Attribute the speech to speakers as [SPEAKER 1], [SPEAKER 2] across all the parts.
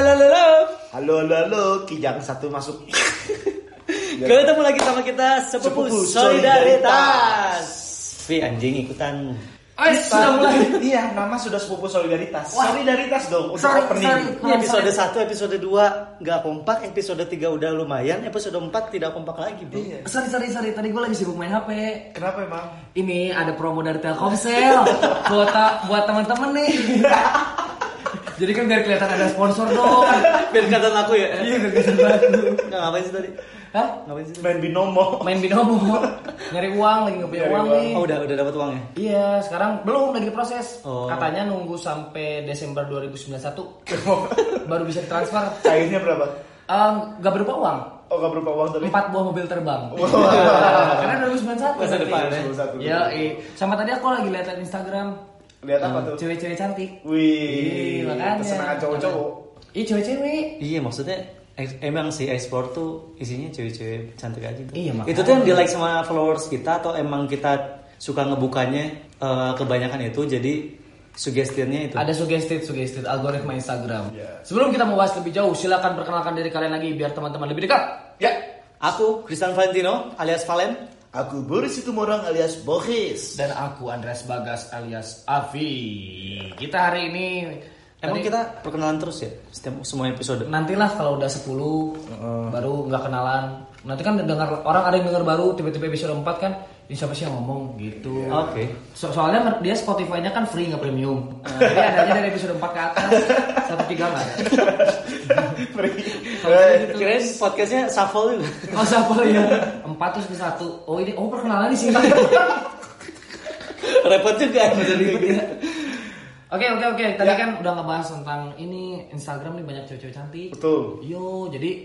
[SPEAKER 1] halo, halo.
[SPEAKER 2] Halo, halo, halo, kijang satu masuk.
[SPEAKER 1] Ketemu lagi sama kita sepupu,
[SPEAKER 2] Sepupu
[SPEAKER 1] solidaritas. Vi anjing ikutan.
[SPEAKER 3] Eh, sudah mulai.
[SPEAKER 2] Iya, nama sudah sepupu solidaritas.
[SPEAKER 3] Wah.
[SPEAKER 2] solidaritas dong untuk
[SPEAKER 3] Sorry,
[SPEAKER 2] opening.
[SPEAKER 3] sorry.
[SPEAKER 1] Ini episode 1, episode 2 nggak kompak, episode 3 udah lumayan, episode 4 tidak kompak lagi, Bro.
[SPEAKER 2] Iya.
[SPEAKER 3] Sorry, sorry, sorry. Tadi gue lagi sibuk main HP.
[SPEAKER 2] Kenapa emang?
[SPEAKER 3] Ini ada promo dari Telkomsel. Kuota buat teman-teman nih. Jadi kan biar kelihatan ada sponsor dong.
[SPEAKER 1] Biar kelihatan aku ya.
[SPEAKER 3] Iya, biar kelihatan bagus.
[SPEAKER 1] Nggak ngapain sih tadi?
[SPEAKER 3] Hah?
[SPEAKER 1] Ngapain sih?
[SPEAKER 2] Main binomo.
[SPEAKER 3] Main binomo. Nyari uang, lagi nggak punya uang
[SPEAKER 2] uang.
[SPEAKER 3] nih.
[SPEAKER 1] Oh, udah udah dapat uang ya?
[SPEAKER 3] Iya, sekarang belum lagi diproses.
[SPEAKER 1] Oh.
[SPEAKER 3] Katanya nunggu sampai Desember 2091 baru bisa transfer.
[SPEAKER 2] Cairnya berapa?
[SPEAKER 3] Um, gak berupa uang.
[SPEAKER 2] Oh, gak berupa uang tapi.
[SPEAKER 3] Empat buah mobil terbang.
[SPEAKER 2] Wah.
[SPEAKER 3] Karena 2091
[SPEAKER 1] Masa
[SPEAKER 3] nanti.
[SPEAKER 1] depan, ya?
[SPEAKER 2] 2091.
[SPEAKER 3] Ya, eh. sama tadi aku lagi lihat Instagram
[SPEAKER 2] Lihat apa tuh?
[SPEAKER 3] cewek-cewek cantik.
[SPEAKER 2] Wih,
[SPEAKER 3] Ih, makanya.
[SPEAKER 2] kesenangan cowok-cowok.
[SPEAKER 3] Ih, cewek-cewek.
[SPEAKER 1] Iya, maksudnya ex- emang sih explore tuh isinya cewek-cewek cantik aja tuh.
[SPEAKER 3] Iya, makanya.
[SPEAKER 1] Itu tuh yang di like sama followers kita atau emang kita suka ngebukanya eh, kebanyakan itu jadi sugestinya itu.
[SPEAKER 3] Ada suggested, suggested algoritma Instagram.
[SPEAKER 2] Iya.
[SPEAKER 3] Sebelum kita membahas lebih jauh, silakan perkenalkan diri kalian lagi biar teman-teman lebih dekat.
[SPEAKER 2] Ya,
[SPEAKER 1] Aku Kristan Valentino alias Valen.
[SPEAKER 2] Aku Boris Situmorang alias Boris.
[SPEAKER 3] Dan aku Andreas Bagas alias Avi. Kita hari ini
[SPEAKER 1] Emang
[SPEAKER 3] tadi-
[SPEAKER 1] kita perkenalan terus ya setiap semua episode.
[SPEAKER 3] nantilah kalau udah 10 baru nggak kenalan. Nanti kan dengar orang ada yang dengar baru tiba-tiba episode 4 kan ini siapa sih yang ngomong gitu.
[SPEAKER 1] Oke.
[SPEAKER 3] So- soalnya dia Spotify-nya kan free nggak premium. Jadi adanya dari episode 4 ke atas. Satu tiga nggak ada.
[SPEAKER 2] Eh,
[SPEAKER 1] Kirain podcastnya shuffle juga.
[SPEAKER 3] Oh siapa ya? Empat terus ke satu. Oh ini oh perkenalan di sini.
[SPEAKER 1] Repot juga.
[SPEAKER 3] Ya. Oke oke oke. Tadi kan udah ngebahas tentang ini Instagram nih banyak cewek-cewek cantik.
[SPEAKER 2] Betul.
[SPEAKER 3] Yo jadi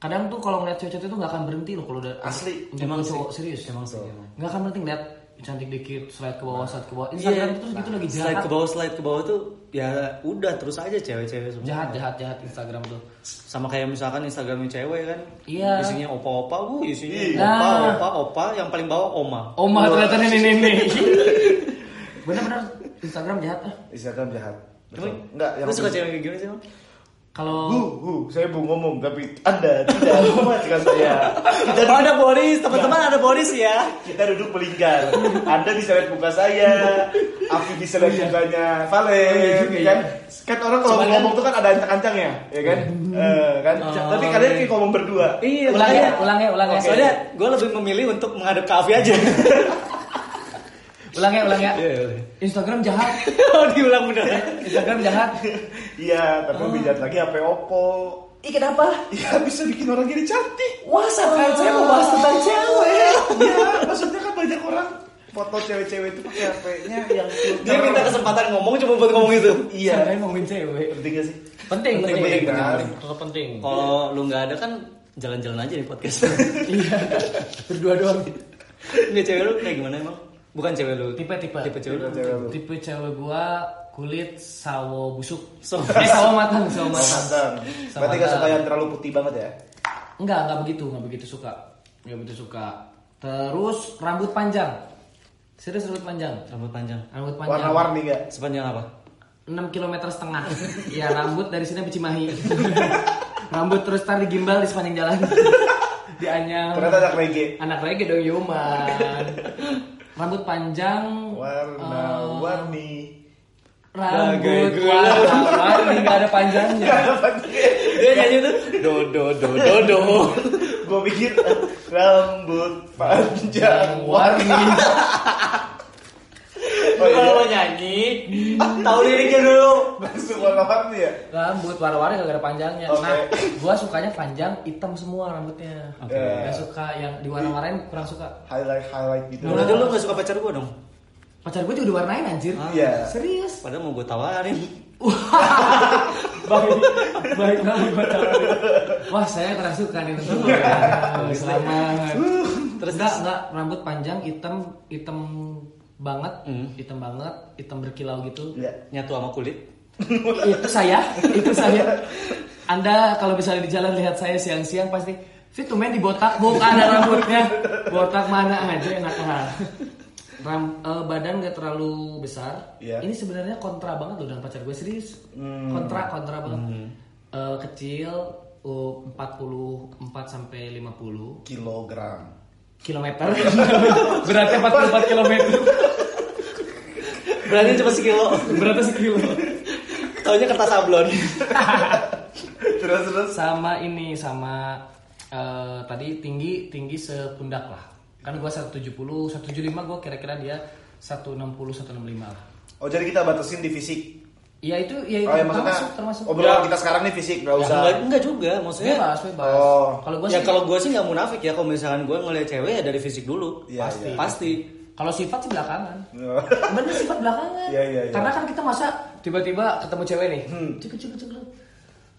[SPEAKER 3] kadang tuh kalau ngeliat cewek-cewek itu nggak akan berhenti loh kalau udah
[SPEAKER 2] Asli.
[SPEAKER 1] Emang
[SPEAKER 3] cowok
[SPEAKER 1] sih.
[SPEAKER 3] serius
[SPEAKER 1] Emang sih,
[SPEAKER 3] nggak akan berhenti ngeliat cantik dikit slide ke bawah slide ke bawah Instagram
[SPEAKER 1] Iya.
[SPEAKER 3] terus gitu lagi
[SPEAKER 1] Slide
[SPEAKER 3] jahat
[SPEAKER 1] ke bawah, slide ke bawah tuh ya udah terus aja cewek-cewek semua.
[SPEAKER 3] jahat jahat jahat Instagram tuh
[SPEAKER 1] Sama kayak misalkan Instagramnya cewek kan.
[SPEAKER 3] Iya.
[SPEAKER 1] Isinya opa-opa, bu, isinya
[SPEAKER 2] Iya.
[SPEAKER 1] opa,
[SPEAKER 3] Nah.
[SPEAKER 1] opa, opa, yang paling bawah oma.
[SPEAKER 3] Oma ternyata nenek nenek bener-bener Instagram jahat ah
[SPEAKER 2] Instagram jahat. Betul.
[SPEAKER 1] Emang
[SPEAKER 2] Enggak, yang
[SPEAKER 1] Lu suka cewek kayak gimana sih, Bang?
[SPEAKER 3] Kalau
[SPEAKER 2] Hu, hu, saya mau ngomong tapi Anda tidak mematikan saya. Kita
[SPEAKER 1] Oh, ada Boris, teman-teman ada Boris ya.
[SPEAKER 2] kita duduk melingkar. Anda bisa lihat muka saya, Afi bisa lihat mukanya Valen,
[SPEAKER 3] Oh, iya juga,
[SPEAKER 2] ya kan?
[SPEAKER 3] iya.
[SPEAKER 2] Kan orang kalau
[SPEAKER 1] Cuman kan-
[SPEAKER 2] ngomong tuh kan ada ancang-ancangnya, ya kan? Eh, kan?
[SPEAKER 3] Oh,
[SPEAKER 2] Tapi kalian kayak ngomong berdua.
[SPEAKER 1] Iya,
[SPEAKER 3] ulang ya ulang ya ulang ya
[SPEAKER 2] Oke.
[SPEAKER 1] Soalnya gue lebih memilih untuk menghadap ke Avi aja.
[SPEAKER 3] ulang ya ulang ya
[SPEAKER 1] Iya, iya.
[SPEAKER 3] Instagram jahat
[SPEAKER 1] oh, diulang bener.
[SPEAKER 3] Instagram jahat
[SPEAKER 2] Iya, tapi lebih jahat lagi HP Oppo.
[SPEAKER 3] Ih kenapa?
[SPEAKER 2] Ya bisa bikin orang jadi cantik.
[SPEAKER 3] Wah sangat saya mau bahas tentang cewek
[SPEAKER 2] Iya, maksudnya kan banyak orang foto cewek-cewek itu pakai HP-nya yang filter.
[SPEAKER 1] Dia minta kesempatan ngomong cuma buat ngomong itu.
[SPEAKER 2] Iya.
[SPEAKER 3] Saya ngomongin cewek
[SPEAKER 2] Penting gak sih?
[SPEAKER 3] Penting, penting,
[SPEAKER 2] Penting,
[SPEAKER 3] penting,
[SPEAKER 2] kan?
[SPEAKER 3] penting. Kalau penting.
[SPEAKER 1] Kalau lu nggak ada kan jalan-jalan aja di podcast.
[SPEAKER 3] Iya. Berdua doang.
[SPEAKER 1] Nggak cewek lu kayak gimana emang? Bukan cewek lu.
[SPEAKER 3] Tipe tipe.
[SPEAKER 1] Tipe cewek.
[SPEAKER 2] Tipe cewek lu.
[SPEAKER 3] Tipe cewek gua kulit sawo busuk.
[SPEAKER 1] So-
[SPEAKER 3] eh sawo matang, sawo matang.
[SPEAKER 2] Matang.
[SPEAKER 3] Sama
[SPEAKER 2] Berarti gak
[SPEAKER 3] matang.
[SPEAKER 2] suka yang terlalu putih banget ya?
[SPEAKER 3] Enggak, enggak begitu, enggak begitu suka. Enggak begitu suka. Terus rambut panjang. Serius rambut panjang.
[SPEAKER 1] Rambut panjang.
[SPEAKER 3] Rambut panjang.
[SPEAKER 2] Warna-warni gak?
[SPEAKER 1] Sepanjang apa?
[SPEAKER 3] 6 km setengah. Iya, rambut dari sini sampai Cimahi. rambut terus tar digimbal di sepanjang jalan. di Anyam.
[SPEAKER 2] Ternyata anak reggae.
[SPEAKER 3] Anak lagi dong Yoman. Rambut panjang. eh,
[SPEAKER 2] Warna-warni.
[SPEAKER 3] rambut
[SPEAKER 1] Bagai gula.
[SPEAKER 3] warna-warni nggak ada panjangnya.
[SPEAKER 1] Dia nyanyi tuh do do do do do.
[SPEAKER 2] Gue pikir rambut panjang
[SPEAKER 3] warni.
[SPEAKER 2] Oh, iya.
[SPEAKER 1] Kalau mau nyanyi, tahu liriknya dulu.
[SPEAKER 2] Langsung warna-warni ya?
[SPEAKER 3] Rambut warna-warni nggak ada panjangnya.
[SPEAKER 2] Oke.
[SPEAKER 3] Nah, gua sukanya panjang hitam semua rambutnya.
[SPEAKER 1] Oke.
[SPEAKER 3] Nggak suka yang diwarna-warnain kurang suka.
[SPEAKER 2] Highlight-highlight gitu.
[SPEAKER 1] Berarti lu nggak suka pacar gua dong?
[SPEAKER 3] Pacar gue juga diwarnain anjir.
[SPEAKER 1] Ah.
[SPEAKER 2] Iya.
[SPEAKER 3] Serius.
[SPEAKER 1] Padahal mau gue tawarin.
[SPEAKER 3] baik, baik banget gua tahu. Wah, saya kurang suka nih tentu. Selamat. Terus enggak, enggak rambut panjang hitam hitam banget,
[SPEAKER 1] Hmm.
[SPEAKER 3] hitam banget, hitam berkilau gitu.
[SPEAKER 2] Iya.
[SPEAKER 1] Nyatu sama kulit.
[SPEAKER 3] itu saya, itu saya. Anda kalau misalnya di jalan lihat saya siang-siang pasti Fit tuh main di botak bukan ada rambutnya. Botak mana aja enak ah. Ram, eh, badan gak terlalu besar.
[SPEAKER 2] Iya.
[SPEAKER 3] Ini sebenarnya kontra banget loh dengan pacar gue serius.
[SPEAKER 2] Hmm.
[SPEAKER 3] Kontra kontra banget. Eh, kecil uh, 44 sampai 50
[SPEAKER 2] Kilogram.
[SPEAKER 3] Kilometer. Beratnya 44 kilometer.
[SPEAKER 1] Berarti cuma sekilo.
[SPEAKER 3] Beratnya sekilo.
[SPEAKER 1] Taunya kertas sablon.
[SPEAKER 2] terus terus.
[SPEAKER 3] Sama ini sama eh, tadi tinggi tinggi sepundak lah. Kan gua 170, 175 gua kira-kira dia 160 165 lah.
[SPEAKER 2] Oh jadi kita batasin di fisik.
[SPEAKER 3] Iya itu ya itu
[SPEAKER 2] Oh ya maksudnya
[SPEAKER 3] termasuk termasuk.
[SPEAKER 2] obrolan kita sekarang nih fisik nggak usah.
[SPEAKER 1] Enggak, enggak juga, maksudnya.
[SPEAKER 3] Bebas, bebas.
[SPEAKER 2] Oh.
[SPEAKER 3] Kalau gua
[SPEAKER 1] ya
[SPEAKER 3] sih
[SPEAKER 1] kalau gue sih nggak munafik ya kalau misalkan gue ngeliat cewek ya dari fisik dulu.
[SPEAKER 2] Iya,
[SPEAKER 1] pasti.
[SPEAKER 2] iya.
[SPEAKER 1] Pasti.
[SPEAKER 3] kalau sifat sih belakangan.
[SPEAKER 2] Iya.
[SPEAKER 3] Bener sifat belakangan.
[SPEAKER 2] Iya, iya, iya.
[SPEAKER 3] Karena kan kita masa tiba-tiba ketemu cewek nih.
[SPEAKER 2] Hmm.
[SPEAKER 3] Cek cek cek.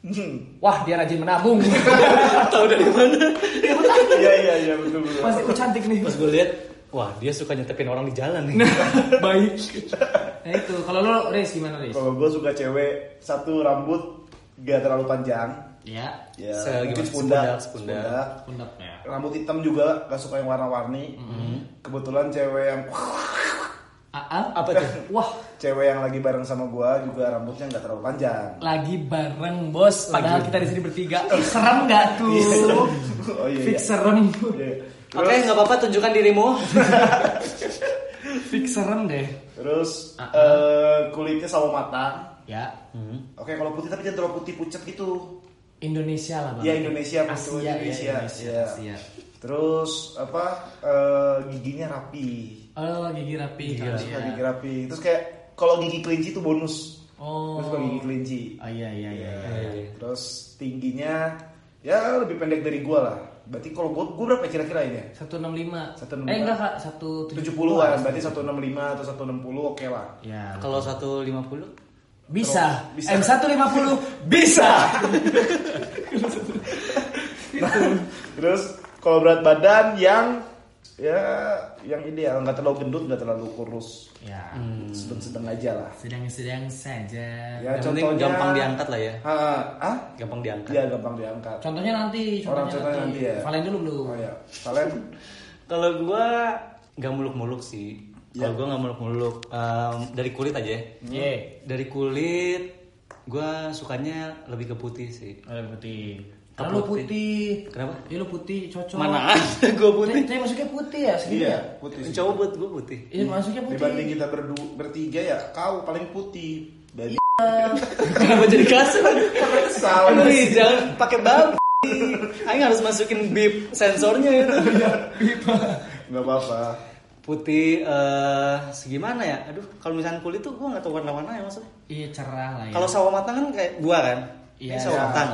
[SPEAKER 2] Hmm.
[SPEAKER 3] Wah, dia rajin menabung.
[SPEAKER 1] Tahu dari mana?
[SPEAKER 2] Iya iya iya betul betul.
[SPEAKER 3] Pasti oh, cantik nih.
[SPEAKER 1] Pas gue lihat, wah dia suka nyetepin orang di jalan nih.
[SPEAKER 3] Baik. Nah itu, kalau lo Riz gimana Riz?
[SPEAKER 2] Kalau gue suka cewek satu rambut gak terlalu panjang.
[SPEAKER 3] Ya,
[SPEAKER 2] Ya,
[SPEAKER 1] Se-
[SPEAKER 2] mungkin sepundak,
[SPEAKER 1] Sepundak,
[SPEAKER 3] pundaknya.
[SPEAKER 2] Rambut hitam juga gak suka yang warna-warni. Kebetulan cewek yang
[SPEAKER 3] Ah,
[SPEAKER 1] Apa tuh?
[SPEAKER 3] Wah,
[SPEAKER 2] cewek yang lagi bareng sama gua juga rambutnya nggak terlalu panjang.
[SPEAKER 3] lagi bareng bos. Padahal kita di sini bertiga. Ih, serem nggak tuh?
[SPEAKER 2] Oh iya.
[SPEAKER 3] Fix
[SPEAKER 2] iya.
[SPEAKER 3] serem.
[SPEAKER 2] Iya.
[SPEAKER 1] Oke, nggak apa-apa tunjukkan dirimu.
[SPEAKER 3] Fix serem deh.
[SPEAKER 2] Terus
[SPEAKER 3] Ah,
[SPEAKER 2] eh, kulitnya sawo matang.
[SPEAKER 3] Ya,
[SPEAKER 2] Oke, kalau putih tapi jangan terlalu putih pucat gitu.
[SPEAKER 3] Indonesia lah bang.
[SPEAKER 2] Iya, Indonesia,
[SPEAKER 3] Asia, ya,
[SPEAKER 2] Indonesia.
[SPEAKER 3] Indonesia.
[SPEAKER 2] Iya.
[SPEAKER 3] Asia.
[SPEAKER 2] Terus apa? eh, giginya rapi.
[SPEAKER 3] Oh, gigi rapi.
[SPEAKER 1] Gigi
[SPEAKER 3] kalau
[SPEAKER 2] Suka
[SPEAKER 3] dia.
[SPEAKER 2] gigi rapi. Terus kayak kalau gigi kelinci itu bonus.
[SPEAKER 3] Oh.
[SPEAKER 2] Gue suka gigi kelinci.
[SPEAKER 3] Oh iya iya iya. iya.
[SPEAKER 1] Eh,
[SPEAKER 2] Terus tingginya ya lebih pendek dari gua lah. Berarti kalau gua, gua berapa kira-kira ini ya?
[SPEAKER 3] 165.
[SPEAKER 2] 165.
[SPEAKER 3] Eh enggak Kak, 170.
[SPEAKER 2] 70-an, berarti 165 atau 160 oke lah.
[SPEAKER 3] Ya.
[SPEAKER 1] Kalau 150
[SPEAKER 3] bisa.
[SPEAKER 2] Bisa.
[SPEAKER 3] M150 bisa.
[SPEAKER 2] Terus kalau berat badan yang ya yang ideal nggak terlalu gendut nggak terlalu kurus
[SPEAKER 3] ya.
[SPEAKER 2] sedang-sedang aja lah.
[SPEAKER 3] Sedang-sedang saja.
[SPEAKER 2] Ya
[SPEAKER 1] yang penting
[SPEAKER 2] contohnya
[SPEAKER 1] gampang diangkat lah ya.
[SPEAKER 2] Ah, ah?
[SPEAKER 1] Gampang diangkat.
[SPEAKER 2] Iya gampang diangkat.
[SPEAKER 3] Contohnya nanti,
[SPEAKER 2] Orang
[SPEAKER 3] contohnya
[SPEAKER 2] contohnya nanti ya.
[SPEAKER 3] Valen dulu belum.
[SPEAKER 2] Oh ya, kalian
[SPEAKER 1] Kalau gua nggak muluk-muluk sih. Kalau
[SPEAKER 2] Ya.
[SPEAKER 1] gua nggak muluk-muluk Em, dari kulit aja. ya.
[SPEAKER 3] Ye.
[SPEAKER 1] Dari kulit gua sukanya lebih ke putih sih.
[SPEAKER 3] Ada putih.
[SPEAKER 1] Ke
[SPEAKER 3] Kalau
[SPEAKER 1] putih.
[SPEAKER 3] putih.
[SPEAKER 1] Kenapa?
[SPEAKER 3] Iya lu putih, cocok.
[SPEAKER 1] Mana ada gua putih.
[SPEAKER 3] Saya masuknya putih ya, segini
[SPEAKER 2] iya
[SPEAKER 3] ya.
[SPEAKER 2] putih. sih.
[SPEAKER 1] Coba buat gua putih.
[SPEAKER 3] Iya, masuknya putih.
[SPEAKER 2] Dibanding kita berdu bertiga ya, kau paling putih. Dari
[SPEAKER 1] Kenapa jadi kasar?
[SPEAKER 2] salah.
[SPEAKER 1] Aduh, Ih, jangan pakai bab. Aing harus masukin bip sensornya itu.
[SPEAKER 2] Nggak apa-apa.
[SPEAKER 1] Putih eh segimana ya? Aduh, kalau misalnya kulit tuh gua nggak tahu warna-warna ya maksudnya.
[SPEAKER 3] Iya, cerah lah ya.
[SPEAKER 1] Kalau sawo matang kan kayak gua kan.
[SPEAKER 3] Iya,
[SPEAKER 1] sawo
[SPEAKER 3] iya.
[SPEAKER 1] matang.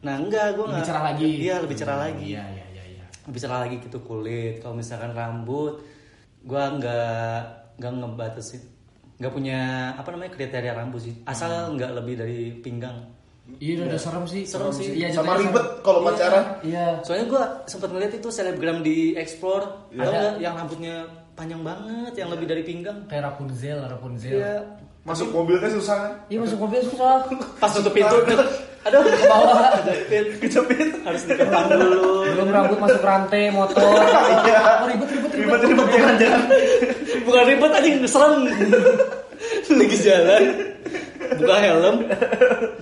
[SPEAKER 1] Nah, enggak gua
[SPEAKER 3] lebih
[SPEAKER 1] nggak.
[SPEAKER 3] cerah lagi.
[SPEAKER 1] Iya, lebih cerah lagi.
[SPEAKER 3] Iya, iya, iya, iya.
[SPEAKER 1] Lebih cerah lagi gitu kulit. Kalau misalkan rambut gua nggak nggak ngebatasin. Nggak punya apa namanya kriteria rambut sih. Asal nggak lebih dari pinggang.
[SPEAKER 3] Iya, udah serem sih.
[SPEAKER 1] Serem sih.
[SPEAKER 3] Iya,
[SPEAKER 2] Sama ribet kalau
[SPEAKER 3] Iya,
[SPEAKER 2] pacaran.
[SPEAKER 3] Iya.
[SPEAKER 1] Soalnya gua sempat ngeliat itu selebgram di explore,
[SPEAKER 2] Iya.
[SPEAKER 1] atau enggak yang rambutnya panjang banget, yang lebih dari pinggang.
[SPEAKER 3] Kayak Rapunzel, Rapunzel.
[SPEAKER 1] Iya.
[SPEAKER 2] Masuk mobilnya susah kan?
[SPEAKER 3] Iya, masuk mobil susah.
[SPEAKER 1] Pas tutup pintu, aduh ke bawah, kejepit,
[SPEAKER 2] Kejepit.
[SPEAKER 1] harus dikepang dulu.
[SPEAKER 3] Belum rambut masuk rantai motor.
[SPEAKER 2] Iya.
[SPEAKER 3] Oh, ribet, ribet, ribet.
[SPEAKER 2] Ribet ribet jangan jangan.
[SPEAKER 1] Bukan ribet aja serem. Lagi jalan, buka helm,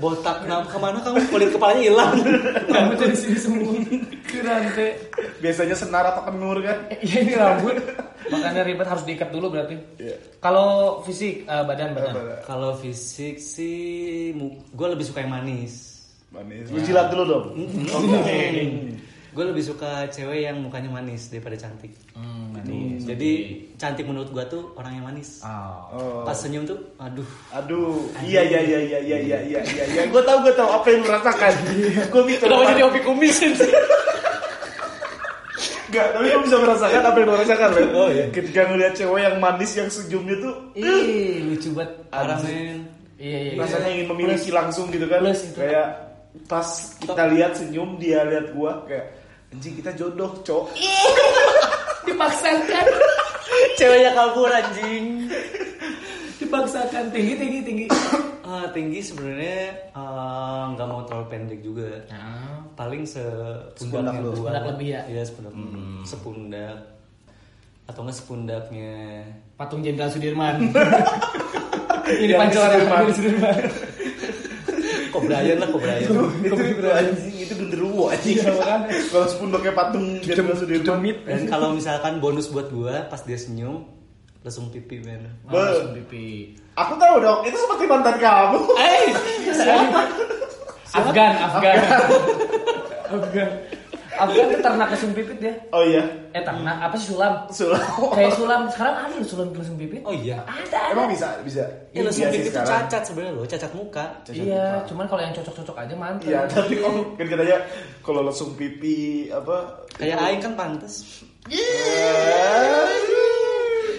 [SPEAKER 1] botak kenapa ke mana kamu kulit kepalanya hilang.
[SPEAKER 3] Rambutnya di sini semua. Ke rantai.
[SPEAKER 2] Biasanya senar apa kenur kan?
[SPEAKER 3] Iya ini rambut. Makanya ribet harus diikat dulu berarti.
[SPEAKER 2] Iya.
[SPEAKER 3] Kalau fisik eh, badan badan.
[SPEAKER 1] Kalau fisik sih, gue lebih suka yang manis.
[SPEAKER 2] Manis. Lu jilat dulu dong.
[SPEAKER 1] Gue lebih suka cewek yang mukanya manis daripada cantik.
[SPEAKER 3] Hmm,
[SPEAKER 1] Nih, Jadi cantik menurut gue tuh orang yang manis.
[SPEAKER 3] Oh.
[SPEAKER 2] Oh.
[SPEAKER 1] Pas senyum tuh, aduh.
[SPEAKER 2] Aduh, iya iya iya iya iya iya iya iya. iya. Gue tahu gue tahu apa yang lu rasakan. Gue bisa.
[SPEAKER 1] Kenapa jadi hobi kumisin sih?
[SPEAKER 2] Enggak, tapi gue bisa merasakan apa yang lu rasakan, men.
[SPEAKER 1] Oh, iya.
[SPEAKER 2] Ketika ngeliat cewek yang manis yang senyumnya tuh
[SPEAKER 3] Ih, lucu banget.
[SPEAKER 1] Parah men.
[SPEAKER 3] Iya, iya.
[SPEAKER 2] rasanya ingin memiliki langsung gitu kan.
[SPEAKER 3] plus itu.
[SPEAKER 2] Kayak pas kita lihat senyum dia lihat gua kayak anjing kita jodoh, cok.
[SPEAKER 3] Dipaksakan.
[SPEAKER 1] Ceweknya kabur anjing.
[SPEAKER 3] Dipaksakan tinggi tinggi tinggi.
[SPEAKER 1] Ah, tinggi sebenarnya eh, nggak mau terlalu pendek juga.
[SPEAKER 3] Nah,
[SPEAKER 1] Paling
[SPEAKER 2] Sepundak
[SPEAKER 1] gua.
[SPEAKER 3] Sepundak lebih ya?
[SPEAKER 1] Iya sepundak. Sepundak. Atau nggak sepundaknya.
[SPEAKER 3] patung Jenderal Sudirman. Ini pancoran Sudirman.
[SPEAKER 1] Kok Brian lah, kok Brian.
[SPEAKER 2] itu itu anjing itu genderuwo anjing. Kalau SpongeBob kayak patung Jenderal Sudirman.
[SPEAKER 3] Demit.
[SPEAKER 1] Dan kalau misalkan bonus buat gua pas dia senyum langsung pipi men.
[SPEAKER 2] Be-
[SPEAKER 3] Langsung pipi.
[SPEAKER 2] Aku tahu dong, itu seperti mantan kamu.
[SPEAKER 1] Eh,
[SPEAKER 3] Afgan, Afgan. Afgan. Afgan tuh ternak lesung pipit ya.
[SPEAKER 2] Oh iya,
[SPEAKER 3] Eh ternak apa sih sulam?
[SPEAKER 2] Sulam.
[SPEAKER 3] Kayak sulam. Sekarang ada loh sulam lesung pipit.
[SPEAKER 1] oh iya.
[SPEAKER 3] Ada.
[SPEAKER 2] Emang bisa, bisa.
[SPEAKER 1] Ya langsung
[SPEAKER 2] Iya sih
[SPEAKER 1] pipi itu cacat sebenarnya loh, cacat muka.
[SPEAKER 2] Cacat
[SPEAKER 3] Iya,
[SPEAKER 2] muka.
[SPEAKER 3] cuman kalau yang cocok-cocok aja mantap.
[SPEAKER 2] Iya, tapi kalau kan katanya kalau langsung pipi apa?
[SPEAKER 1] Kayak aing kan pantas.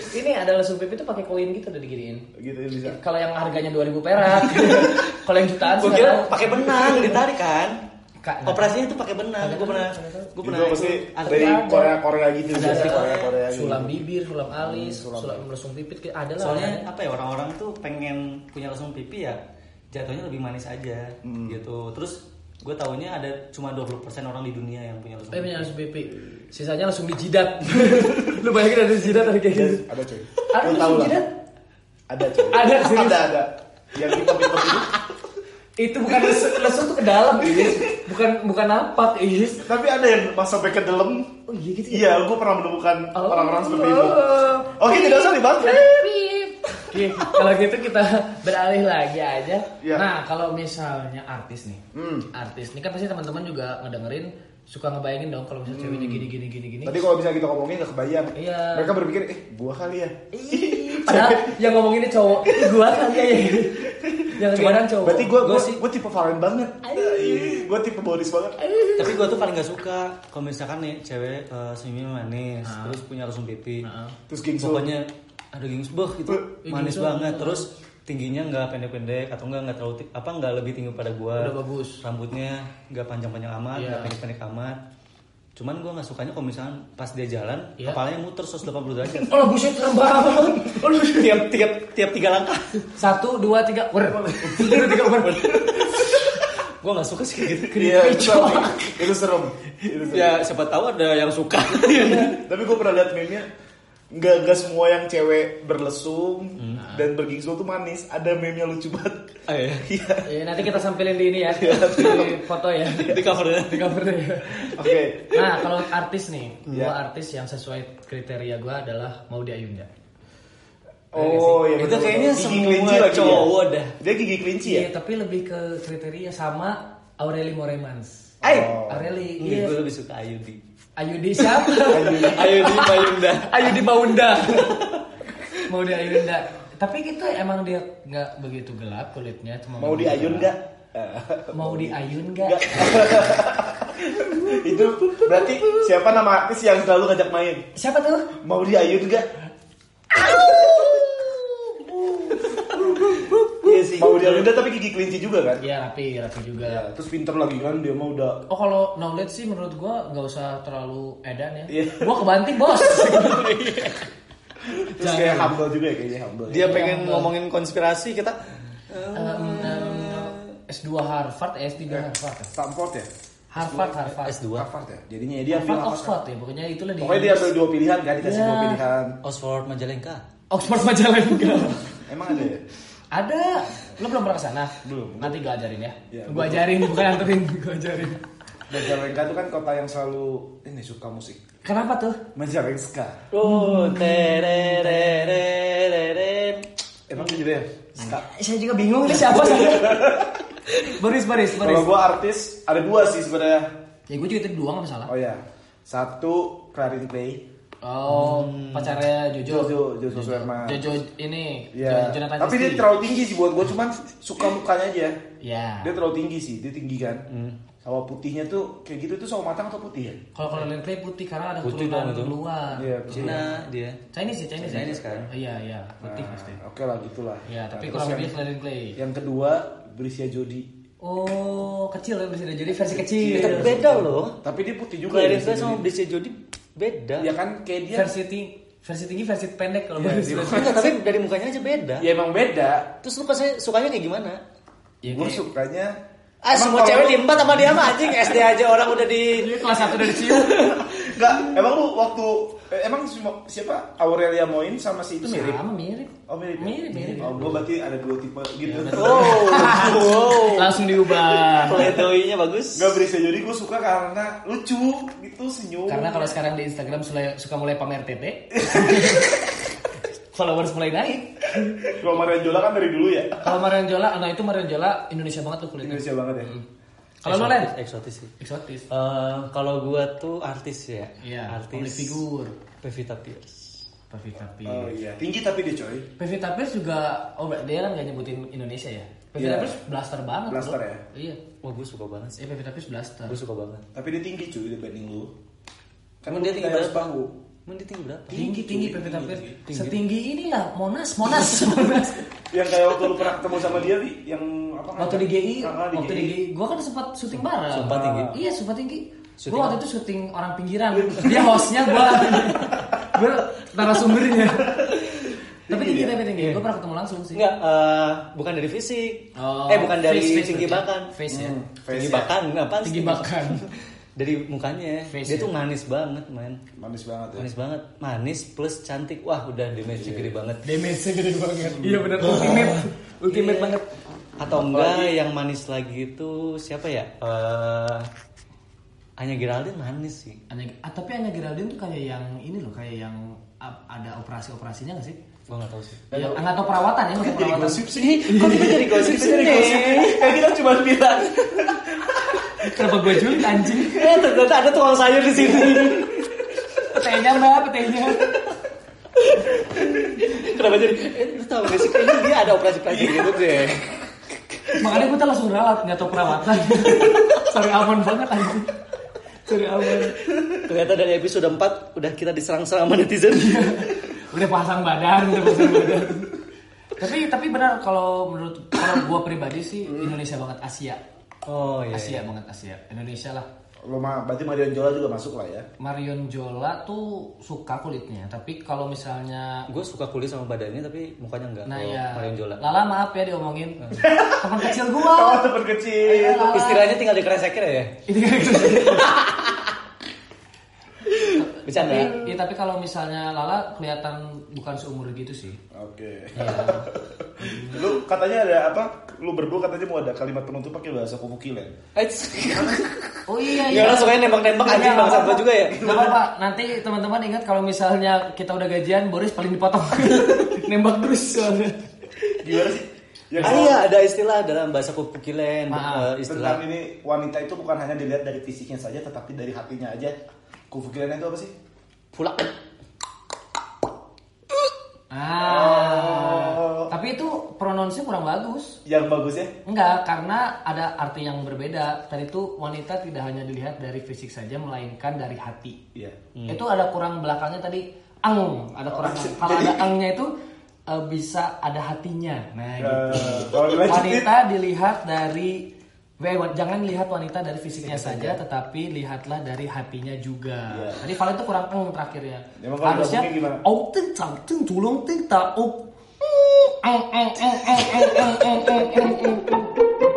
[SPEAKER 3] Ini ada lesung pipit tuh pakai koin gitu udah diginiin.
[SPEAKER 2] Gitu ya bisa.
[SPEAKER 3] Kalau yang harganya 2000 perak. kalau yang jutaan sih
[SPEAKER 1] Gue kira pakai benang ditarik kan.
[SPEAKER 3] Kak,
[SPEAKER 1] Operasinya itu pakai benang. Gue pernah, gue
[SPEAKER 2] Itu
[SPEAKER 1] pernah.
[SPEAKER 2] pasti
[SPEAKER 1] ada-
[SPEAKER 2] dari. Korea Korea gitu
[SPEAKER 3] ada ada
[SPEAKER 2] Korea Korea gitu.
[SPEAKER 3] sulam bibir, sulam alis,
[SPEAKER 2] Hmm, sulam.
[SPEAKER 3] sulam, lesung pipit ada lah.
[SPEAKER 1] Soalnya apa ya orang-orang tuh pengen punya langsung pipi ya jatuhnya lebih manis aja
[SPEAKER 2] Hmm.
[SPEAKER 1] gitu. Terus gue taunya ada cuma 20% orang di dunia yang punya langsung
[SPEAKER 3] Eh punya
[SPEAKER 1] pipi.
[SPEAKER 3] lesung pipi. Sisanya langsung dijidat. Lu bayangin ada jidat ada kayak gitu.
[SPEAKER 2] Ada coy.
[SPEAKER 3] Ada
[SPEAKER 2] lah.
[SPEAKER 3] jidat?
[SPEAKER 2] Ada coy.
[SPEAKER 3] Ada?
[SPEAKER 2] Ada ada. Yang hitam hitam itu.
[SPEAKER 3] Itu bukan lesung, lesung tuh ke dalam, Is. Bukan bukan napak, Is.
[SPEAKER 2] Tapi ada yang pas sampai ke dalam.
[SPEAKER 3] Oh iya gitu.
[SPEAKER 2] Iya, gue pernah menemukan
[SPEAKER 3] Oh.
[SPEAKER 2] orang-orang seperti itu. Oke, tidak usah dibahas.
[SPEAKER 3] Oke, kalau gitu kita beralih lagi aja.
[SPEAKER 2] Iya.
[SPEAKER 3] Nah, kalau misalnya artis nih,
[SPEAKER 2] Hmm.
[SPEAKER 3] artis ini kan pasti teman-teman juga ngedengerin suka ngebayangin dong kalau misalnya ceweknya gini gini gini gini.
[SPEAKER 2] Tadi kalau bisa kita ngomongin gak kebayang.
[SPEAKER 3] Iya.
[SPEAKER 2] Mereka berpikir, eh gua kali ya.
[SPEAKER 3] Ih, Padahal yang ngomong ini cowok, ini gua kali ya. yang kadang cowok.
[SPEAKER 2] Berarti gua,
[SPEAKER 1] Gua
[SPEAKER 2] gua,
[SPEAKER 1] sih-
[SPEAKER 2] gua tipe Valen banget. Gua tipe Boris banget.
[SPEAKER 1] Tapi gue tuh paling gak suka kalau misalkan nih cewek uh, senyumnya manis,
[SPEAKER 3] Ah.
[SPEAKER 1] terus punya langsung pipi.
[SPEAKER 2] Terus gingsul.
[SPEAKER 1] Pokoknya ada gingsul, itu
[SPEAKER 3] Eh,
[SPEAKER 1] manis
[SPEAKER 3] gingsul.
[SPEAKER 1] banget. Terus tingginya nggak pendek-pendek atau nggak nggak terlalu apa nggak lebih tinggi pada gua.
[SPEAKER 3] Udah bagus.
[SPEAKER 1] Rambutnya nggak panjang-panjang amat,
[SPEAKER 3] Iya.
[SPEAKER 1] nggak pendek-pendek amat. Cuman gua nggak sukanya kalau misalkan pas dia jalan,
[SPEAKER 3] Iya.
[SPEAKER 1] kepalanya muter 180 derajat.
[SPEAKER 3] Oh buset serem banget. Oh,
[SPEAKER 1] tiap tiap tiap tiga langkah.
[SPEAKER 3] Satu, dua, tiga, wer. Tiga, tiga, wer.
[SPEAKER 1] Gua nggak suka sih kayak gitu.
[SPEAKER 2] Iya, itu, itu serem. Itu serem.
[SPEAKER 1] Ya siapa tahu ada yang suka.
[SPEAKER 2] Tapi gue pernah liat meme-nya Nggak, nggak semua yang cewek berlesung dan bergingsul tuh manis. Ada meme-nya lucu banget.
[SPEAKER 1] Ah, iya.
[SPEAKER 2] Iya.
[SPEAKER 3] Ya, nanti kita sampilin di ini ya, di foto ya,
[SPEAKER 1] Di covernya.
[SPEAKER 3] di covernya. ya.
[SPEAKER 2] Oke.
[SPEAKER 3] Nah, kalau artis nih,
[SPEAKER 2] Iya.
[SPEAKER 3] gua artis yang sesuai kriteria gua adalah Maudy Ayunda.
[SPEAKER 2] Oh iya
[SPEAKER 1] Itu
[SPEAKER 2] betul,
[SPEAKER 1] kayaknya
[SPEAKER 2] betul.
[SPEAKER 1] semua
[SPEAKER 2] kelinci lagi
[SPEAKER 1] cowok
[SPEAKER 2] dia.
[SPEAKER 1] dah.
[SPEAKER 2] Dia gigi kelinci ya?
[SPEAKER 3] Iya, tapi lebih ke kriteria sama Aureli Moremans.
[SPEAKER 2] Ay.
[SPEAKER 3] Aureli,
[SPEAKER 1] Iya,
[SPEAKER 3] iya.
[SPEAKER 1] gue lebih suka Ayudi.
[SPEAKER 3] Ayudi siapa?
[SPEAKER 1] Ayudi Mayunda.
[SPEAKER 3] Ayudi Maunda. Maudy Ayunda. Tapi itu emang dia nggak begitu gelap kulitnya, cuma
[SPEAKER 2] Mau diayun nggak?
[SPEAKER 3] Mau diayun nggak?
[SPEAKER 2] Nggak. Itu berarti siapa nama artis yang selalu ngajak main?
[SPEAKER 3] Siapa tuh?
[SPEAKER 2] Mau diayun nggak?
[SPEAKER 1] Iya.
[SPEAKER 2] Mau diayun nggak tapi gigi kelinci juga kan?
[SPEAKER 3] Iya rapi, rapi juga.
[SPEAKER 2] Ya, terus pinter lagi kan dia mah udah
[SPEAKER 3] Oh kalau knowledge sih menurut gua nggak usah terlalu edan ya.
[SPEAKER 2] Iya.
[SPEAKER 3] Gua kebanting bos.
[SPEAKER 2] terus kayak humble juga ya kayaknya humble.
[SPEAKER 1] Dia
[SPEAKER 3] Iya,
[SPEAKER 1] pengen
[SPEAKER 3] Bang.
[SPEAKER 1] ngomongin konspirasi kita
[SPEAKER 3] Em, em, S2 Harvard, eh, S3 Harvard. ya?
[SPEAKER 2] Stanford ya?
[SPEAKER 3] Harvard, Harvard.
[SPEAKER 1] S2.
[SPEAKER 2] Harvard ya. Jadinya dia
[SPEAKER 3] Harvard,
[SPEAKER 2] ambil?
[SPEAKER 3] Oxford ya, pokoknya itulah di
[SPEAKER 2] Pokoknya dia ambil dua pilihan kan, dikasih
[SPEAKER 3] Iya.
[SPEAKER 2] dua pilihan.
[SPEAKER 1] Oxford Majalengka.
[SPEAKER 3] Oxford Majalengka.
[SPEAKER 2] Emang ada ya?
[SPEAKER 3] Ada. Lo belum pernah ke sana?
[SPEAKER 2] Belum.
[SPEAKER 3] Nanti gue ajarin ya.
[SPEAKER 2] Iya,
[SPEAKER 3] gue ajarin, bukan anterin, gue ajarin.
[SPEAKER 2] Majalengka itu kan kota yang selalu ini suka musik.
[SPEAKER 3] Kenapa tuh?
[SPEAKER 2] Majalengka.
[SPEAKER 1] Oh, terererereren.
[SPEAKER 2] Emang gitu ya? Ska.
[SPEAKER 3] Saya juga bingung ini siapa saya. Boris, Boris, Boris.
[SPEAKER 2] Kalau gua artis ada dua sih sebenarnya.
[SPEAKER 3] Ya gue juga itu dua gak masalah.
[SPEAKER 2] Oh ya, satu Clarin Clay.
[SPEAKER 3] Oh, pacarnya Jojo.
[SPEAKER 2] Jojo, Jojo Suherman.
[SPEAKER 3] Jojo ini.
[SPEAKER 2] Ya.
[SPEAKER 3] Jo- Jonathan
[SPEAKER 2] Tapi dia terlalu tinggi sih buat gua cuman suka mukanya aja.
[SPEAKER 3] Ya.
[SPEAKER 2] Dia terlalu tinggi sih, dia tinggi kan. Sama putihnya tuh kayak gitu tuh sama matang atau putih ya?
[SPEAKER 3] Kalau kalau Clay putih karena ada
[SPEAKER 1] Putih
[SPEAKER 3] keturunan
[SPEAKER 1] itu.
[SPEAKER 3] luar.
[SPEAKER 2] Iya,
[SPEAKER 1] Cina dia.
[SPEAKER 3] Chinese ya, Chinese.
[SPEAKER 1] Chinese kan?
[SPEAKER 3] Iya, iya, putih pasti.
[SPEAKER 2] Nah, Oke lah gitulah.
[SPEAKER 3] Ya, tapi
[SPEAKER 2] Nah,
[SPEAKER 3] kurang lebih
[SPEAKER 2] yang,
[SPEAKER 3] Clarin Clay.
[SPEAKER 2] yang kedua Brisia Jody.
[SPEAKER 3] Oh, kecil ya bisa jadi versi kecil.
[SPEAKER 1] Kita beda loh.
[SPEAKER 2] Tapi dia putih juga
[SPEAKER 1] Clarin
[SPEAKER 2] ya,
[SPEAKER 1] Clay
[SPEAKER 2] Brisia
[SPEAKER 1] sama. Brisia Jody beda.
[SPEAKER 2] Ya kan kayak dia.
[SPEAKER 3] versi tinggi, versi tinggi, versi pendek kalau
[SPEAKER 2] Iya,
[SPEAKER 3] versi
[SPEAKER 2] iya.
[SPEAKER 1] Enggak, tapi dari mukanya aja beda.
[SPEAKER 2] Ya emang beda.
[SPEAKER 1] Terus lu pas sukanya kayak gimana?
[SPEAKER 3] Ya,
[SPEAKER 2] Gue sukanya.
[SPEAKER 1] Ah,
[SPEAKER 2] Emang
[SPEAKER 1] semua cewek
[SPEAKER 2] lu-
[SPEAKER 1] sama dia mah anjing SD aja orang udah di
[SPEAKER 3] kelas 1 dari cium.
[SPEAKER 2] Enggak, emang lu waktu eh, emang si- siapa Aurelia Moin sama si itu mirip?
[SPEAKER 3] Sama mirip.
[SPEAKER 2] Oh mirip. ya?
[SPEAKER 3] Mirip, mirip.
[SPEAKER 2] Oh, gua berarti ada dua tipe gitu.
[SPEAKER 1] Oh, wow.
[SPEAKER 3] Langsung diubah.
[SPEAKER 1] Pledoi-nya bagus.
[SPEAKER 2] Gak bisa jadi gue suka karena lucu gitu senyum.
[SPEAKER 3] Karena kalau sekarang di Instagram suka, suka mulai pamer tete. Followers mulai naik.
[SPEAKER 2] kalau Marian Jola kan dari dulu ya.
[SPEAKER 3] Kalau Marion Jola, nah itu Marion Jola Indonesia banget tuh kulitnya.
[SPEAKER 2] Indonesia banget ya.
[SPEAKER 3] Kalau lo Len?
[SPEAKER 1] eksotis sih.
[SPEAKER 3] Eksotis.
[SPEAKER 1] Eh, kalau gua tuh artis ya.
[SPEAKER 3] Iya,
[SPEAKER 1] artis.
[SPEAKER 3] public figure.
[SPEAKER 1] Pevita Pierce.
[SPEAKER 3] Pevita
[SPEAKER 2] Oh
[SPEAKER 3] Pierce.
[SPEAKER 2] iya, tinggi tapi dia coy.
[SPEAKER 3] Pevita Pierce juga, oh dia kan gak nyebutin Indonesia ya? Pevita
[SPEAKER 2] Iya.
[SPEAKER 3] Pierce blaster banget.
[SPEAKER 2] Blaster
[SPEAKER 3] bro.
[SPEAKER 2] ya?
[SPEAKER 3] Iya.
[SPEAKER 1] Wah, gue suka banget sih.
[SPEAKER 3] Iya Pevita Pierce blaster.
[SPEAKER 1] Gue suka banget.
[SPEAKER 2] Tapi dia tinggi cuy dibanding lu. Kan
[SPEAKER 1] dia tinggi berapa?
[SPEAKER 2] panggung.
[SPEAKER 1] Emang dia tinggi berapa?
[SPEAKER 3] Tinggi tinggi
[SPEAKER 2] Tinggi, tinggi,
[SPEAKER 3] Pierce.
[SPEAKER 1] tinggi.
[SPEAKER 3] Setinggi inilah Monas, Monas, Monas.
[SPEAKER 2] Yang kayak waktu lu pernah ketemu sama dia Li, yang apa?
[SPEAKER 3] waktu di GI,
[SPEAKER 2] Ah, di
[SPEAKER 3] waktu di GI, gua kan sempat syuting bareng.
[SPEAKER 1] Sumpah tinggi.
[SPEAKER 3] Iya, sumpah tinggi.
[SPEAKER 1] Syuting
[SPEAKER 3] Gua waktu
[SPEAKER 1] apa?
[SPEAKER 3] itu syuting orang pinggiran. Dia hostnya gua. gua narasumbernya. Tapi tinggi tapi tinggi. Gua pernah ketemu langsung sih.
[SPEAKER 1] Enggak, eh, bukan dari fisik.
[SPEAKER 3] Oh,
[SPEAKER 1] eh, bukan dari
[SPEAKER 3] face,
[SPEAKER 1] tinggi
[SPEAKER 3] berarti.
[SPEAKER 1] bakan.
[SPEAKER 3] Face ya.
[SPEAKER 2] Hmm, face
[SPEAKER 1] tinggi
[SPEAKER 2] ya.
[SPEAKER 1] bakan, apa?
[SPEAKER 3] Tinggi bakan.
[SPEAKER 1] dari mukanya.
[SPEAKER 3] Face
[SPEAKER 1] dia
[SPEAKER 3] ya.
[SPEAKER 1] tuh manis banget, man.
[SPEAKER 2] Manis banget ya.
[SPEAKER 1] Manis banget. Manis plus cantik. Wah, udah damage gede banget.
[SPEAKER 3] Damage-nya gede banget. Iya benar ultimate. Ultimate
[SPEAKER 1] Iya.
[SPEAKER 3] banget.
[SPEAKER 1] Atau enggak yang manis lagi itu siapa ya? Eh Anya Geraldine manis sih.
[SPEAKER 3] Anya, ah, tapi Anya Geraldine tuh kayak yang ini loh, kayak yang ada operasi-operasinya gak sih?
[SPEAKER 1] Gua nggak tahu sih.
[SPEAKER 3] Ya, nggak tahu perawatan ya, nggak tahu
[SPEAKER 2] Jadi
[SPEAKER 3] perawatan.
[SPEAKER 2] gosip sih.
[SPEAKER 1] Kok kita jadi gosip
[SPEAKER 2] Kita jadi gosip. Kayak kita cuma bilang.
[SPEAKER 3] Kenapa gue julid anjing?
[SPEAKER 1] Eh, ternyata ada tukang sayur di sini.
[SPEAKER 3] Petainya mbak, petainya.
[SPEAKER 1] Kenapa jadi? Eh, lu tahu gak sih? Kayaknya dia ada operasi-operasi gitu deh.
[SPEAKER 3] Makanya gue langsung ralat, nggak tahu perawatan. Sorry aman banget anjing. Sorry aman.
[SPEAKER 1] Ternyata dari episode 4 udah kita diserang-serang sama netizen.
[SPEAKER 3] Udah pasang badan, udah pasang badan. tapi tapi benar kalau menurut kalau gue pribadi sih Indonesia banget Asia.
[SPEAKER 1] Oh iya.
[SPEAKER 3] Asia banget Asia. Indonesia lah.
[SPEAKER 2] Lo mah berarti Marian Jola juga masuk lah ya.
[SPEAKER 3] Marion Jola tuh suka kulitnya, tapi kalau misalnya
[SPEAKER 1] Gue suka kulit sama badannya tapi mukanya enggak.
[SPEAKER 3] Nah ya,
[SPEAKER 1] Marion Jola.
[SPEAKER 3] Lala maaf ya diomongin Teman kecil
[SPEAKER 2] Oh,
[SPEAKER 3] gua
[SPEAKER 2] teman kecil.
[SPEAKER 3] Lala.
[SPEAKER 1] Istilahnya tinggal dikresekin ya.
[SPEAKER 3] Ini kan
[SPEAKER 1] Bercanda.
[SPEAKER 3] tapi, ya, tapi kalau misalnya Lala kelihatan bukan seumur gitu sih
[SPEAKER 2] Oke.
[SPEAKER 3] ya.
[SPEAKER 2] Lu katanya ada apa? Lu berdua katanya mau ada kalimat penutup pakai bahasa kuku kilen.
[SPEAKER 1] Eits.
[SPEAKER 3] Oh iya
[SPEAKER 1] Ya orang sukanya nembak-nembak
[SPEAKER 3] Iya,
[SPEAKER 1] anjing bangsa gua juga ya.
[SPEAKER 3] Nggak apa-apa Nanti teman-teman ingat kalau misalnya kita udah gajian Boris paling dipotong Nembak terus soalnya
[SPEAKER 2] Gimana sih? Yang
[SPEAKER 1] Ah iya ada istilah dalam bahasa kupukilen
[SPEAKER 3] Ah,
[SPEAKER 1] eh, istilah
[SPEAKER 2] tentang ini wanita itu bukan hanya dilihat dari fisiknya saja tetapi dari hatinya aja. Kuku kilen itu apa sih?
[SPEAKER 1] pula.
[SPEAKER 3] Ah, Tapi itu pronounce kurang bagus
[SPEAKER 2] Yang bagus ya?
[SPEAKER 3] Enggak, karena ada arti yang berbeda. Tadi itu wanita tidak hanya dilihat dari fisik saja, melainkan dari hati.
[SPEAKER 2] Iya.
[SPEAKER 3] Itu ada kurang belakangnya tadi ang, ada kurang ang. Kalau ada angnya itu eh, bisa ada hatinya. Nah, gitu.
[SPEAKER 2] Dilanjutin
[SPEAKER 3] Wanita dilihat dari Weh, wa- jangan lihat wanita dari fisiknya saja, tetapi lihatlah dari hatinya juga.
[SPEAKER 2] Iya.
[SPEAKER 3] Tadi Valen itu kurang eng terakhirnya. Harusnya oh ting tang ting tulung ting ta oh. Eng eng eng eng eng eng eng eng eng.